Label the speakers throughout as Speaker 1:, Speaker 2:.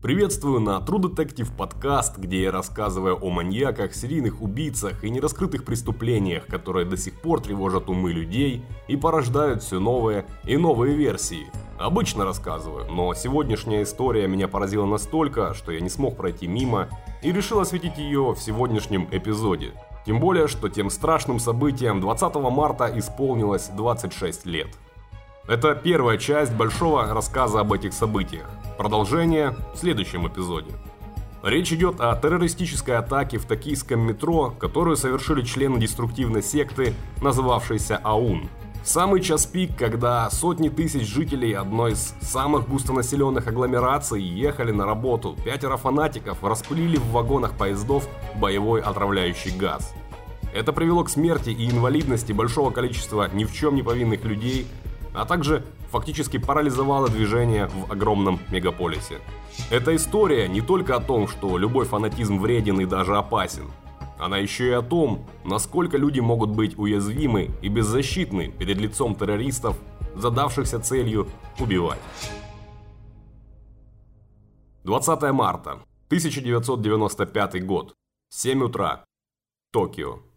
Speaker 1: Приветствую на True Detective подкаст, где я рассказываю о маньяках, серийных убийцах и нераскрытых преступлениях, которые до сих пор тревожат умы людей и порождают все новые и новые версии. Обычно рассказываю, но сегодняшняя история меня поразила настолько, что я не смог пройти мимо и решил осветить ее в сегодняшнем эпизоде. Тем более, что тем страшным событием 20 марта исполнилось 26 лет. Это первая часть большого рассказа об этих событиях. Продолжение в следующем эпизоде. Речь идет о террористической атаке в токийском метро, которую совершили члены деструктивной секты, называвшейся АУН. Самый час пик, когда сотни тысяч жителей одной из самых густонаселенных агломераций ехали на работу, пятеро фанатиков распылили в вагонах поездов боевой отравляющий газ. Это привело к смерти и инвалидности большого количества ни в чем не повинных людей, а также фактически парализовала движение в огромном мегаполисе. Эта история не только о том, что любой фанатизм вреден и даже опасен. Она еще и о том, насколько люди могут быть уязвимы и беззащитны перед лицом террористов, задавшихся целью убивать. 20 марта, 1995 год, 7 утра, Токио.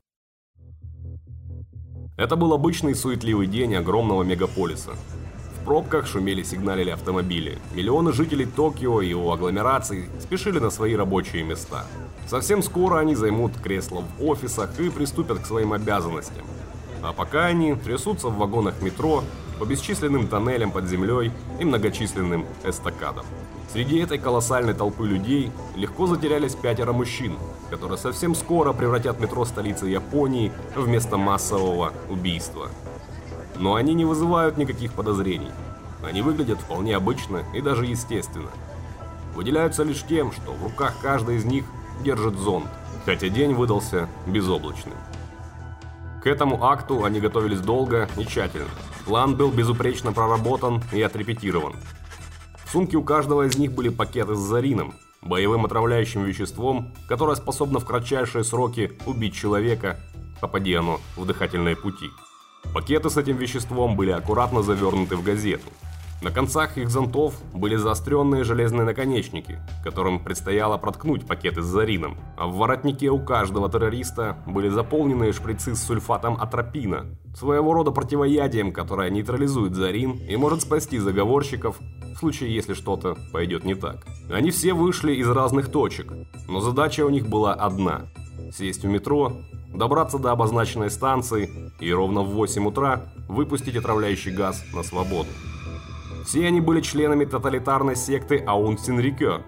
Speaker 1: Это был обычный суетливый день огромного мегаполиса. В пробках шумели сигналили автомобили. Миллионы жителей Токио и его агломераций спешили на свои рабочие места. Совсем скоро они займут кресла в офисах и приступят к своим обязанностям. А пока они трясутся в вагонах метро, по бесчисленным тоннелям под землей и многочисленным эстакадам. Среди этой колоссальной толпы людей легко затерялись пятеро мужчин, которые совсем скоро превратят метро столицы Японии в место массового убийства. Но они не вызывают никаких подозрений. Они выглядят вполне обычно и даже естественно. Выделяются лишь тем, что в руках каждый из них держит зонт, хотя день выдался безоблачным. К этому акту они готовились долго и тщательно. План был безупречно проработан и отрепетирован. В сумке у каждого из них были пакеты с зарином, боевым отравляющим веществом, которое способно в кратчайшие сроки убить человека, попади оно в дыхательные пути. Пакеты с этим веществом были аккуратно завернуты в газету. На концах их зонтов были заостренные железные наконечники, которым предстояло проткнуть пакеты с зарином, а в воротнике у каждого террориста были заполненные шприцы с сульфатом атропина, своего рода противоядием, которое нейтрализует зарин и может спасти заговорщиков в случае, если что-то пойдет не так. Они все вышли из разных точек, но задача у них была одна – сесть в метро, добраться до обозначенной станции и ровно в 8 утра выпустить отравляющий газ на свободу. Все они были членами тоталитарной секты Аун Синрикё,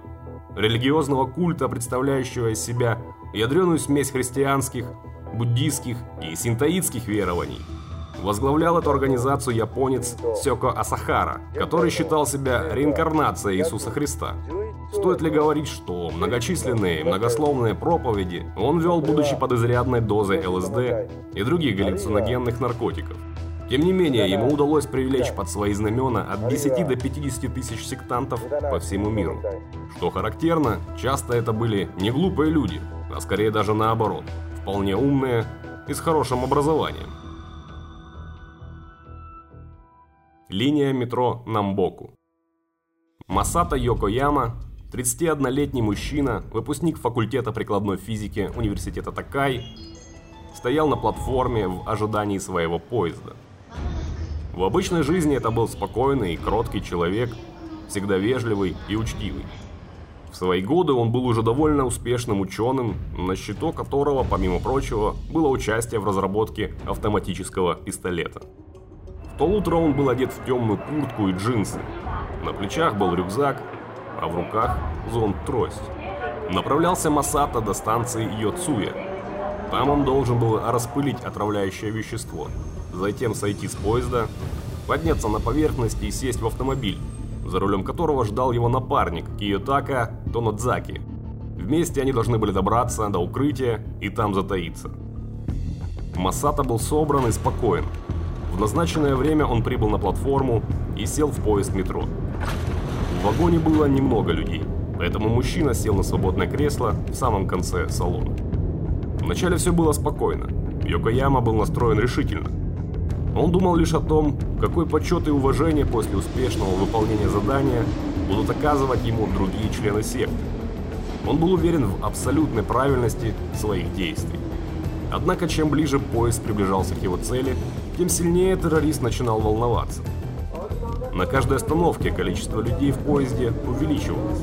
Speaker 1: религиозного культа, представляющего из себя ядреную смесь христианских, буддийских и синтоидских верований. Возглавлял эту организацию японец Сёко Асахара, который считал себя реинкарнацией Иисуса Христа. Стоит ли говорить, что многочисленные многословные проповеди он вел, будучи под изрядной дозой ЛСД и других галлюциногенных наркотиков. Тем не менее, ему удалось привлечь под свои знамена от 10 до 50 тысяч сектантов по всему миру. Что характерно, часто это были не глупые люди, а скорее даже наоборот, вполне умные и с хорошим образованием. Линия метро Намбоку. Масата Йокояма, 31-летний мужчина, выпускник факультета прикладной физики Университета Такай, стоял на платформе в ожидании своего поезда. В обычной жизни это был спокойный и кроткий человек, всегда вежливый и учтивый. В свои годы он был уже довольно успешным ученым, на счету которого, помимо прочего, было участие в разработке автоматического пистолета. В то утро он был одет в темную куртку и джинсы. На плечах был рюкзак, а в руках зонт-трость. Направлялся Масата до станции Йоцуя. Там он должен был распылить отравляющее вещество – затем сойти с поезда, подняться на поверхность и сесть в автомобиль, за рулем которого ждал его напарник Киотака Тонодзаки. Вместе они должны были добраться до укрытия и там затаиться. Масата был собран и спокоен. В назначенное время он прибыл на платформу и сел в поезд метро. В вагоне было немного людей, поэтому мужчина сел на свободное кресло в самом конце салона. Вначале все было спокойно. Йокояма был настроен решительно – он думал лишь о том, какой почет и уважение после успешного выполнения задания будут оказывать ему другие члены секты. Он был уверен в абсолютной правильности своих действий. Однако, чем ближе поезд приближался к его цели, тем сильнее террорист начинал волноваться. На каждой остановке количество людей в поезде увеличивалось.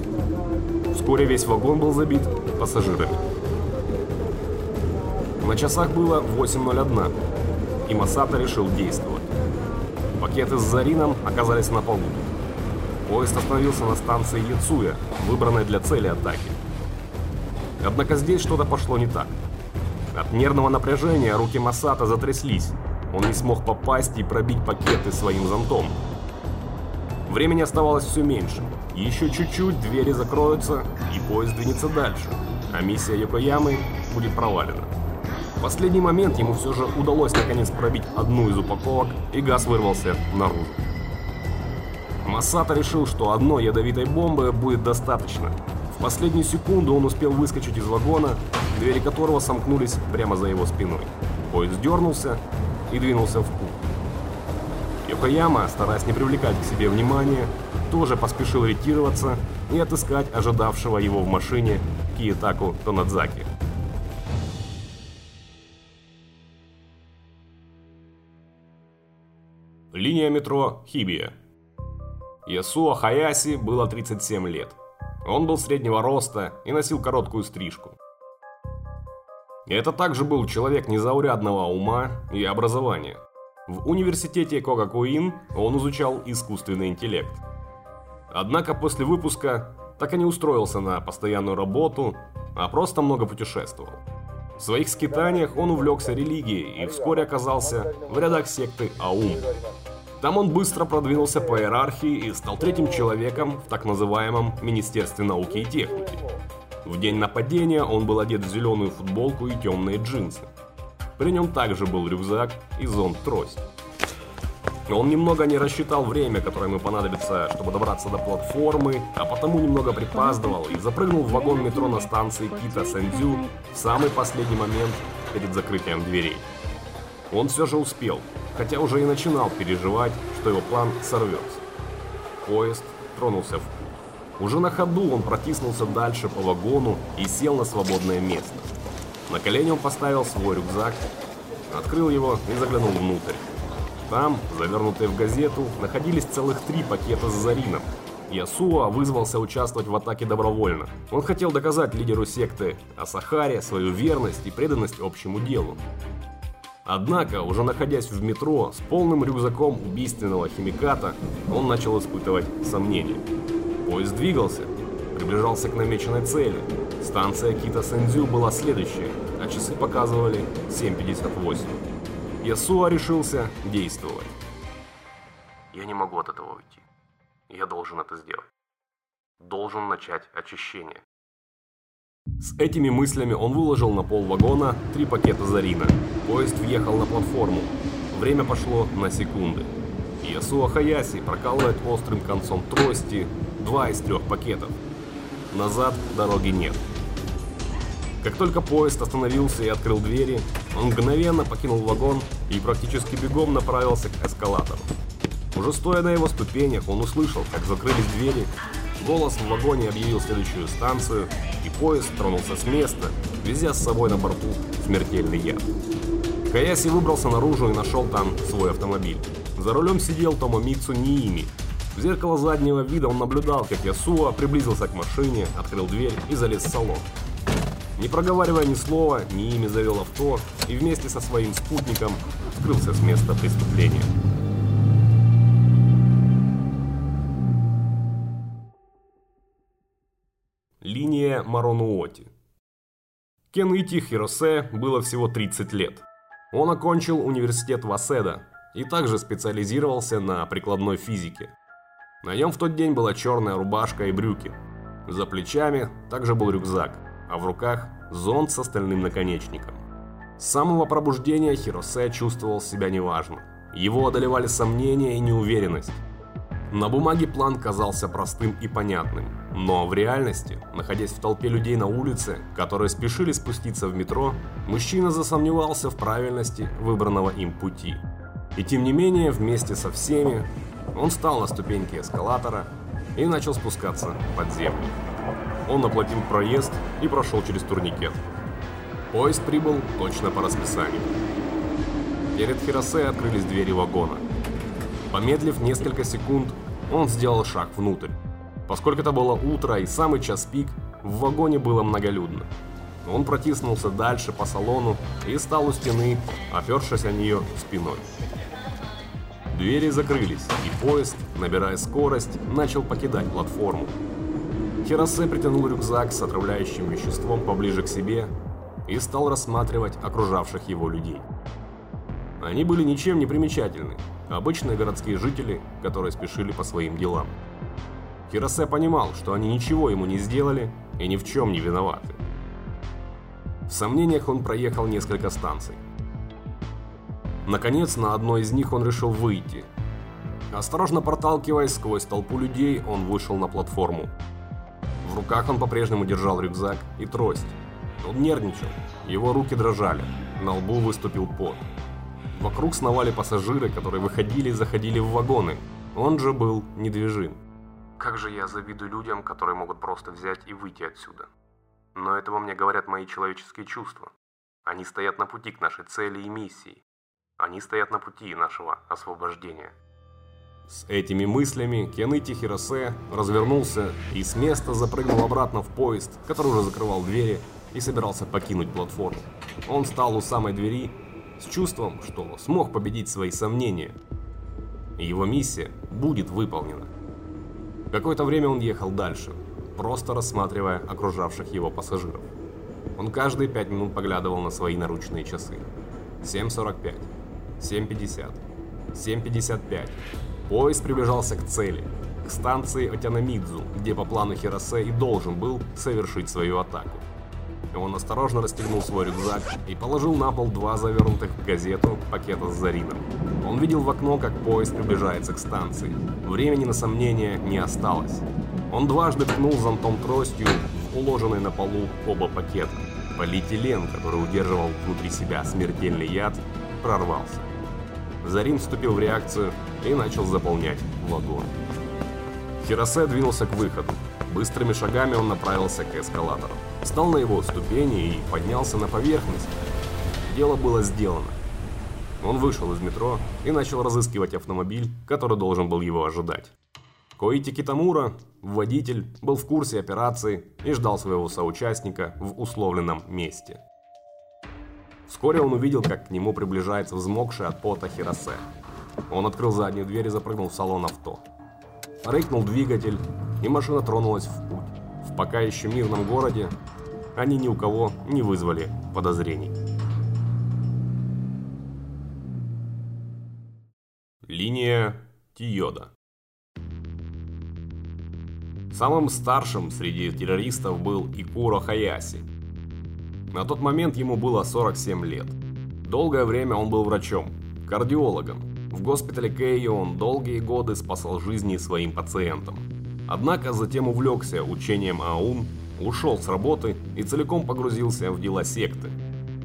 Speaker 1: Вскоре весь вагон был забит пассажирами. На часах было 8.01, и Масата решил действовать. Пакеты с Зарином оказались на полу. Поезд остановился на станции Яцуя, выбранной для цели атаки. Однако здесь что-то пошло не так. От нервного напряжения руки Масата затряслись. Он не смог попасть и пробить пакеты своим зонтом. Времени оставалось все меньше. Еще чуть-чуть, двери закроются, и поезд двинется дальше, а миссия Йокоямы будет провалена. В последний момент ему все же удалось наконец пробить одну из упаковок, и газ вырвался наружу. Масата решил, что одной ядовитой бомбы будет достаточно. В последнюю секунду он успел выскочить из вагона, двери которого сомкнулись прямо за его спиной. Поезд дернулся и двинулся в путь. Йокояма, стараясь не привлекать к себе внимания, тоже поспешил ретироваться и отыскать ожидавшего его в машине Киетаку Тонадзаки. Линия метро Хибия. Ясуо Хаяси было 37 лет. Он был среднего роста и носил короткую стрижку. Это также был человек незаурядного ума и образования – в университете Когакуин он изучал искусственный интеллект. Однако после выпуска так и не устроился на постоянную работу, а просто много путешествовал. В своих скитаниях он увлекся религией и вскоре оказался в рядах секты Аум. Там он быстро продвинулся по иерархии и стал третьим человеком в так называемом Министерстве науки и техники. В день нападения он был одет в зеленую футболку и темные джинсы. При нем также был рюкзак и зонт-трость. Он немного не рассчитал время, которое ему понадобится, чтобы добраться до платформы, а потому немного припаздывал и запрыгнул в вагон метро на станции Кита Сэндзю в самый последний момент перед закрытием дверей. Он все же успел, хотя уже и начинал переживать, что его план сорвется. Поезд тронулся в путь. Уже на ходу он протиснулся дальше по вагону и сел на свободное место. На колени он поставил свой рюкзак, открыл его и заглянул внутрь. Там, завернутые в газету, находились целых три пакета с Зарином. Ясуа вызвался участвовать в атаке добровольно. Он хотел доказать лидеру секты Асахаре свою верность и преданность общему делу. Однако, уже находясь в метро с полным рюкзаком убийственного химиката, он начал испытывать сомнения. Поезд двигался, приближался к намеченной цели. Станция Кита-Сэндзю была следующая, а часы показывали 7.58. Ясуа решился действовать.
Speaker 2: Я не могу от этого уйти. Я должен это сделать. Должен начать очищение.
Speaker 1: С этими мыслями он выложил на пол вагона три пакета Зарина. Поезд въехал на платформу. Время пошло на секунды. Ясуа Хаяси прокалывает острым концом трости два из трех пакетов. Назад дороги нет. Как только поезд остановился и открыл двери, он мгновенно покинул вагон и практически бегом направился к эскалатору. Уже стоя на его ступенях, он услышал, как закрылись двери, голос в вагоне объявил следующую станцию, и поезд тронулся с места, везя с собой на борту смертельный яд. Каяси выбрался наружу и нашел там свой автомобиль. За рулем сидел Томомицу Ниими, в зеркало заднего вида он наблюдал, как Ясуа приблизился к машине, открыл дверь и залез в салон. Не проговаривая ни слова, Ниими завел авто и вместе со своим спутником скрылся с места преступления. Линия Маронуоти Кенити Хиросе было всего 30 лет. Он окончил университет Васеда и также специализировался на прикладной физике. На нем в тот день была черная рубашка и брюки. За плечами также был рюкзак, а в руках зонт с остальным наконечником. С самого пробуждения Хиросе чувствовал себя неважно. Его одолевали сомнения и неуверенность. На бумаге план казался простым и понятным, но в реальности, находясь в толпе людей на улице, которые спешили спуститься в метро, мужчина засомневался в правильности выбранного им пути. И тем не менее, вместе со всеми, он встал на ступеньки эскалатора и начал спускаться под землю. Он оплатил проезд и прошел через турникет. Поезд прибыл точно по расписанию. Перед Хиросе открылись двери вагона. Помедлив несколько секунд, он сделал шаг внутрь. Поскольку это было утро и самый час пик, в вагоне было многолюдно. Он протиснулся дальше по салону и стал у стены, опершись о нее спиной. Двери закрылись, и поезд, набирая скорость, начал покидать платформу. Хиросе притянул рюкзак с отравляющим веществом поближе к себе и стал рассматривать окружавших его людей. Они были ничем не примечательны, обычные городские жители, которые спешили по своим делам. Хиросе понимал, что они ничего ему не сделали и ни в чем не виноваты. В сомнениях он проехал несколько станций. Наконец, на одной из них он решил выйти. Осторожно проталкиваясь сквозь толпу людей, он вышел на платформу. В руках он по-прежнему держал рюкзак и трость. Он нервничал, его руки дрожали, на лбу выступил пот. Вокруг сновали пассажиры, которые выходили и заходили в вагоны. Он же был недвижим.
Speaker 2: Как же я завидую людям, которые могут просто взять и выйти отсюда. Но этого мне говорят мои человеческие чувства. Они стоят на пути к нашей цели и миссии. Они стоят на пути нашего освобождения.
Speaker 1: С этими мыслями Кеныти Хиросе развернулся и с места запрыгнул обратно в поезд, который уже закрывал двери и собирался покинуть платформу. Он встал у самой двери с чувством, что смог победить свои сомнения. Его миссия будет выполнена. Какое-то время он ехал дальше, просто рассматривая окружавших его пассажиров. Он каждые пять минут поглядывал на свои наручные часы. 7.45, 7.50, 7.55. Поезд приближался к цели, к станции Отянамидзу, где по плану Хиросе и должен был совершить свою атаку. Он осторожно расстегнул свой рюкзак и положил на пол два завернутых в газету пакета с зарином. Он видел в окно, как поезд приближается к станции. Времени на сомнения не осталось. Он дважды ткнул зонтом тростью в уложенный на полу оба пакета. Полиэтилен, который удерживал внутри себя смертельный яд, прорвался. Зарин вступил в реакцию и начал заполнять вагон. Хиросе двинулся к выходу. Быстрыми шагами он направился к эскалатору. Встал на его ступени и поднялся на поверхность. Дело было сделано. Он вышел из метро и начал разыскивать автомобиль, который должен был его ожидать. Коити Китамура, водитель, был в курсе операции и ждал своего соучастника в условленном месте. Вскоре он увидел, как к нему приближается взмокший от пота Хиросе. Он открыл заднюю дверь и запрыгнул в салон авто. Рыкнул двигатель, и машина тронулась в путь. В пока еще мирном городе они ни у кого не вызвали подозрений. Линия Тиода Самым старшим среди террористов был Икуро Хаяси. На тот момент ему было 47 лет. Долгое время он был врачом, кардиологом. В госпитале Кейо он долгие годы спасал жизни своим пациентам. Однако затем увлекся учением Аун, ушел с работы и целиком погрузился в дела секты.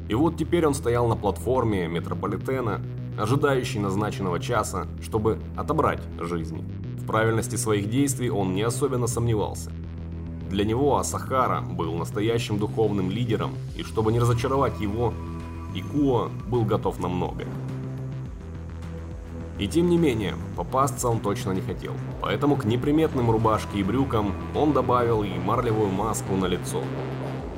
Speaker 1: И вот теперь он стоял на платформе метрополитена, ожидающий назначенного часа, чтобы отобрать жизни. В правильности своих действий он не особенно сомневался. Для него Асахара был настоящим духовным лидером, и чтобы не разочаровать его, Икуа был готов на многое. И тем не менее, попасться он точно не хотел. Поэтому к неприметным рубашке и брюкам он добавил и марлевую маску на лицо.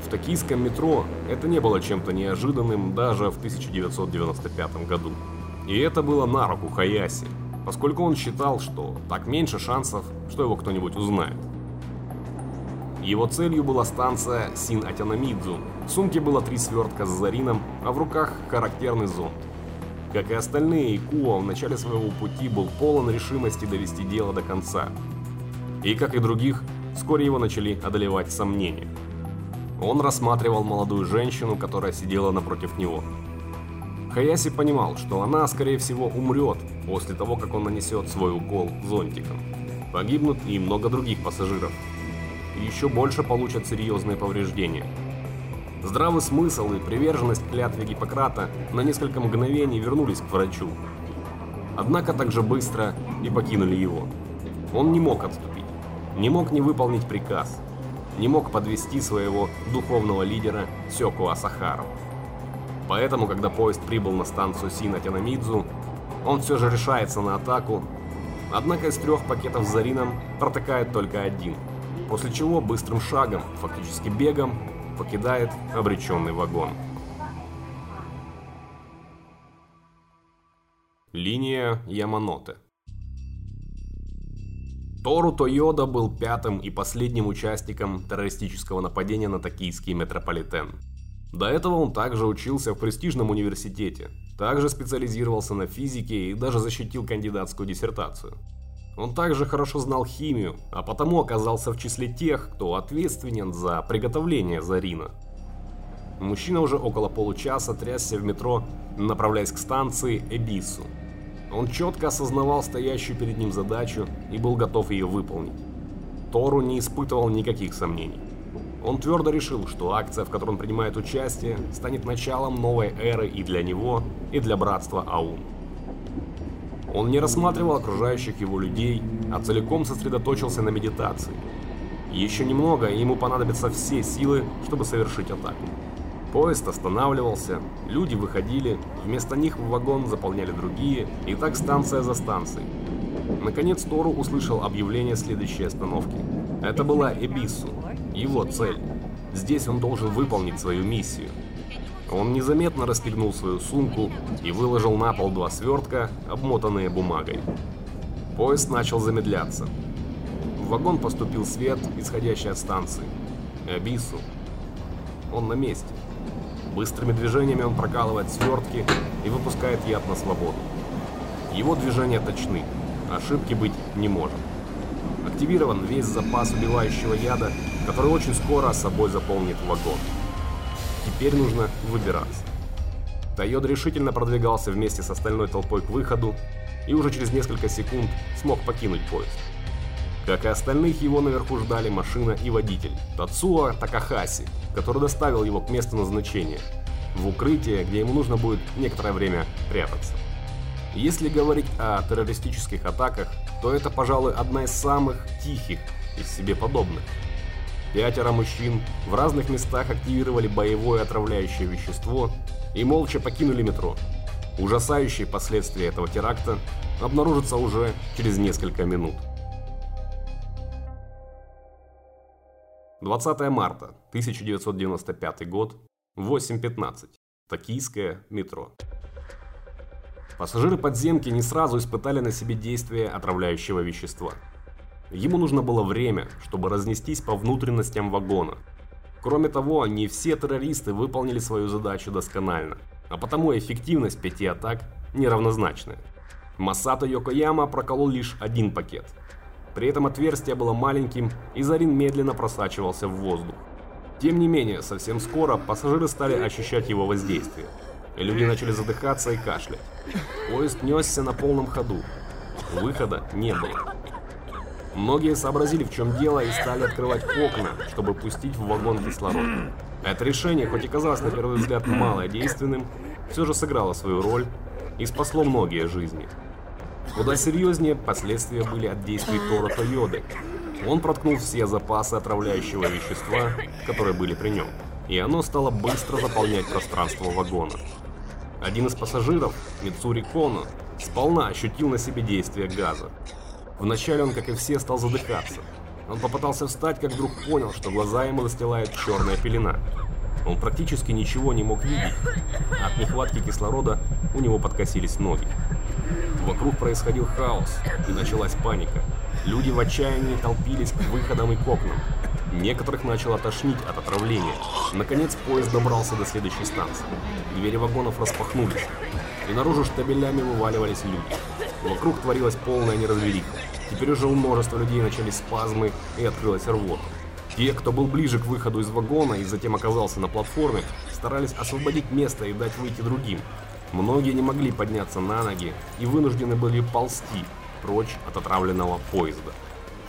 Speaker 1: В токийском метро это не было чем-то неожиданным даже в 1995 году. И это было на руку Хаяси, поскольку он считал, что так меньше шансов, что его кто-нибудь узнает. Его целью была станция Син-Атянамидзу. В сумке было три свертка с зарином, а в руках характерный зонт. Как и остальные, Икуа в начале своего пути был полон решимости довести дело до конца. И, как и других, вскоре его начали одолевать сомнения. Он рассматривал молодую женщину, которая сидела напротив него. Хаяси понимал, что она, скорее всего, умрет после того, как он нанесет свой укол зонтиком. Погибнут и много других пассажиров. И еще больше получат серьезные повреждения – Здравый смысл и приверженность клятве Гиппократа на несколько мгновений вернулись к врачу. Однако так же быстро и покинули его. Он не мог отступить. не мог не выполнить приказ, не мог подвести своего духовного лидера Сёку Асахару. Поэтому, когда поезд прибыл на станцию Сина-Тянамидзу, он все же решается на атаку, однако из трех пакетов с Зарином протыкает только один, после чего быстрым шагом, фактически бегом, покидает обреченный вагон. Линия Яманоте Тору Тойода был пятым и последним участником террористического нападения на токийский метрополитен. До этого он также учился в престижном университете, также специализировался на физике и даже защитил кандидатскую диссертацию. Он также хорошо знал химию, а потому оказался в числе тех, кто ответственен за приготовление Зарина. Мужчина уже около получаса трясся в метро, направляясь к станции Эбису. Он четко осознавал стоящую перед ним задачу и был готов ее выполнить. Тору не испытывал никаких сомнений. Он твердо решил, что акция, в которой он принимает участие, станет началом новой эры и для него, и для братства Аун. Он не рассматривал окружающих его людей, а целиком сосредоточился на медитации. Еще немного, и ему понадобятся все силы, чтобы совершить атаку. Поезд останавливался, люди выходили, вместо них в вагон заполняли другие, и так станция за станцией. Наконец Тору услышал объявление следующей остановки. Это была Эбиссу, его цель. Здесь он должен выполнить свою миссию. Он незаметно расстегнул свою сумку и выложил на пол два свертка, обмотанные бумагой. Поезд начал замедляться. В вагон поступил свет, исходящий от станции. Эбису. Он на месте. Быстрыми движениями он прокалывает свертки и выпускает яд на свободу. Его движения точны, ошибки быть не может. Активирован весь запас убивающего яда, который очень скоро собой заполнит вагон. Теперь нужно выбираться. Тойод решительно продвигался вместе с остальной толпой к выходу и уже через несколько секунд смог покинуть поезд. Как и остальных, его наверху ждали машина и водитель, Тацуа Такахаси, который доставил его к месту назначения, в укрытие, где ему нужно будет некоторое время прятаться. Если говорить о террористических атаках, то это, пожалуй, одна из самых тихих из себе подобных. Пятеро мужчин в разных местах активировали боевое отравляющее вещество и молча покинули метро. Ужасающие последствия этого теракта обнаружатся уже через несколько минут. 20 марта 1995 год, 8.15. Токийское метро. Пассажиры подземки не сразу испытали на себе действие отравляющего вещества. Ему нужно было время, чтобы разнестись по внутренностям вагона. Кроме того, не все террористы выполнили свою задачу досконально, а потому эффективность пяти атак неравнозначная. Масато Йокояма проколол лишь один пакет. При этом отверстие было маленьким, и Зарин медленно просачивался в воздух. Тем не менее, совсем скоро пассажиры стали ощущать его воздействие. Люди начали задыхаться и кашлять. Поезд несся на полном ходу. Выхода не было. Многие сообразили, в чем дело, и стали открывать окна, чтобы пустить в вагон кислород. Это решение, хоть и казалось на первый взгляд малодейственным, все же сыграло свою роль и спасло многие жизни. Куда серьезнее последствия были от действий Тора Тойоды. Он проткнул все запасы отравляющего вещества, которые были при нем, и оно стало быстро заполнять пространство вагона. Один из пассажиров, Мицури Коно, сполна ощутил на себе действие газа. Вначале он, как и все, стал задыхаться. Он попытался встать, как вдруг понял, что глаза ему застилает черная пелена. Он практически ничего не мог видеть. От нехватки кислорода у него подкосились ноги. Вокруг происходил хаос, и началась паника. Люди в отчаянии толпились к выходам и к окнам. Некоторых начало тошнить от отравления. Наконец поезд добрался до следующей станции. Двери вагонов распахнулись, и наружу штабелями вываливались люди. Вокруг творилась полная неразбериха. Теперь уже у множества людей начались спазмы и открылась рвота. Те, кто был ближе к выходу из вагона и затем оказался на платформе, старались освободить место и дать выйти другим. Многие не могли подняться на ноги и вынуждены были ползти прочь от отравленного поезда.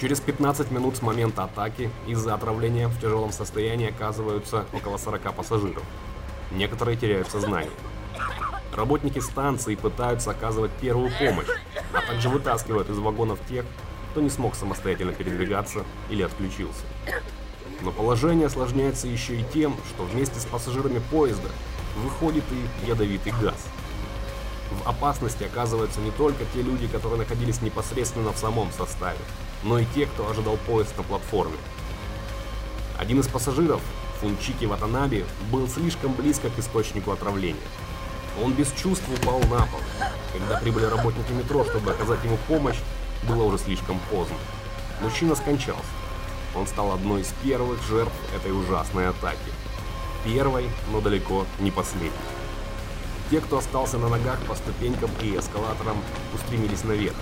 Speaker 1: Через 15 минут с момента атаки из-за отравления в тяжелом состоянии оказываются около 40 пассажиров. Некоторые теряют сознание. Работники станции пытаются оказывать первую помощь, а также вытаскивают из вагонов тех, кто не смог самостоятельно передвигаться или отключился. Но положение осложняется еще и тем, что вместе с пассажирами поезда выходит и ядовитый газ. В опасности оказываются не только те люди, которые находились непосредственно в самом составе, но и те, кто ожидал поезд на платформе. Один из пассажиров, Фунчики Ватанаби, был слишком близко к источнику отравления. Он без чувств упал на пол. Когда прибыли работники метро, чтобы оказать ему помощь, было уже слишком поздно. Мужчина скончался. Он стал одной из первых жертв этой ужасной атаки. Первой, но далеко не последней. Те, кто остался на ногах по ступенькам и эскалаторам, устремились наверх.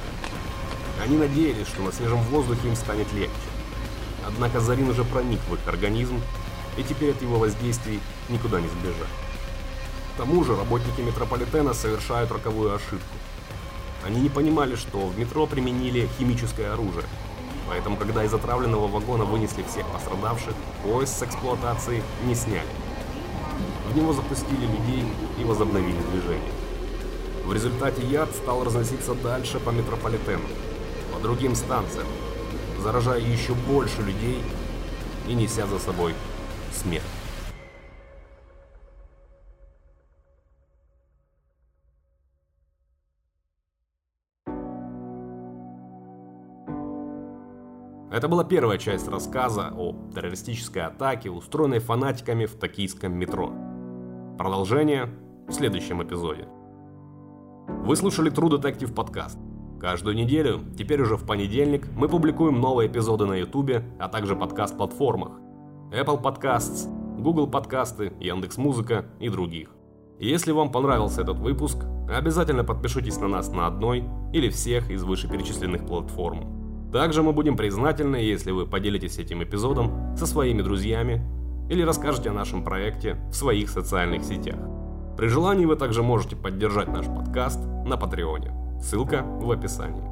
Speaker 1: Они надеялись, что на свежем воздухе им станет легче. Однако Зарин уже проник в их организм, и теперь от его воздействий никуда не сбежать. К тому же работники метрополитена совершают роковую ошибку. Они не понимали, что в метро применили химическое оружие. Поэтому, когда из отравленного вагона вынесли всех пострадавших, поезд с эксплуатации не сняли. В него запустили людей и возобновили движение. В результате яд стал разноситься дальше по метрополитену, по другим станциям, заражая еще больше людей и неся за собой смерть. Это была первая часть рассказа о террористической атаке, устроенной фанатиками в токийском метро. Продолжение в следующем эпизоде. Вы слушали True Detective подкаст. Каждую неделю, теперь уже в понедельник, мы публикуем новые эпизоды на YouTube, а также подкаст-платформах. Apple Podcasts, Google подкасты, Яндекс.Музыка и других. Если вам понравился этот выпуск, обязательно подпишитесь на нас на одной или всех из вышеперечисленных платформ. Также мы будем признательны, если вы поделитесь этим эпизодом со своими друзьями или расскажете о нашем проекте в своих социальных сетях. При желании вы также можете поддержать наш подкаст на Патреоне. Ссылка в описании.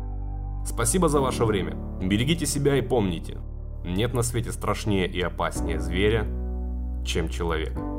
Speaker 1: Спасибо за ваше время. Берегите себя и помните, нет на свете страшнее и опаснее зверя, чем человек.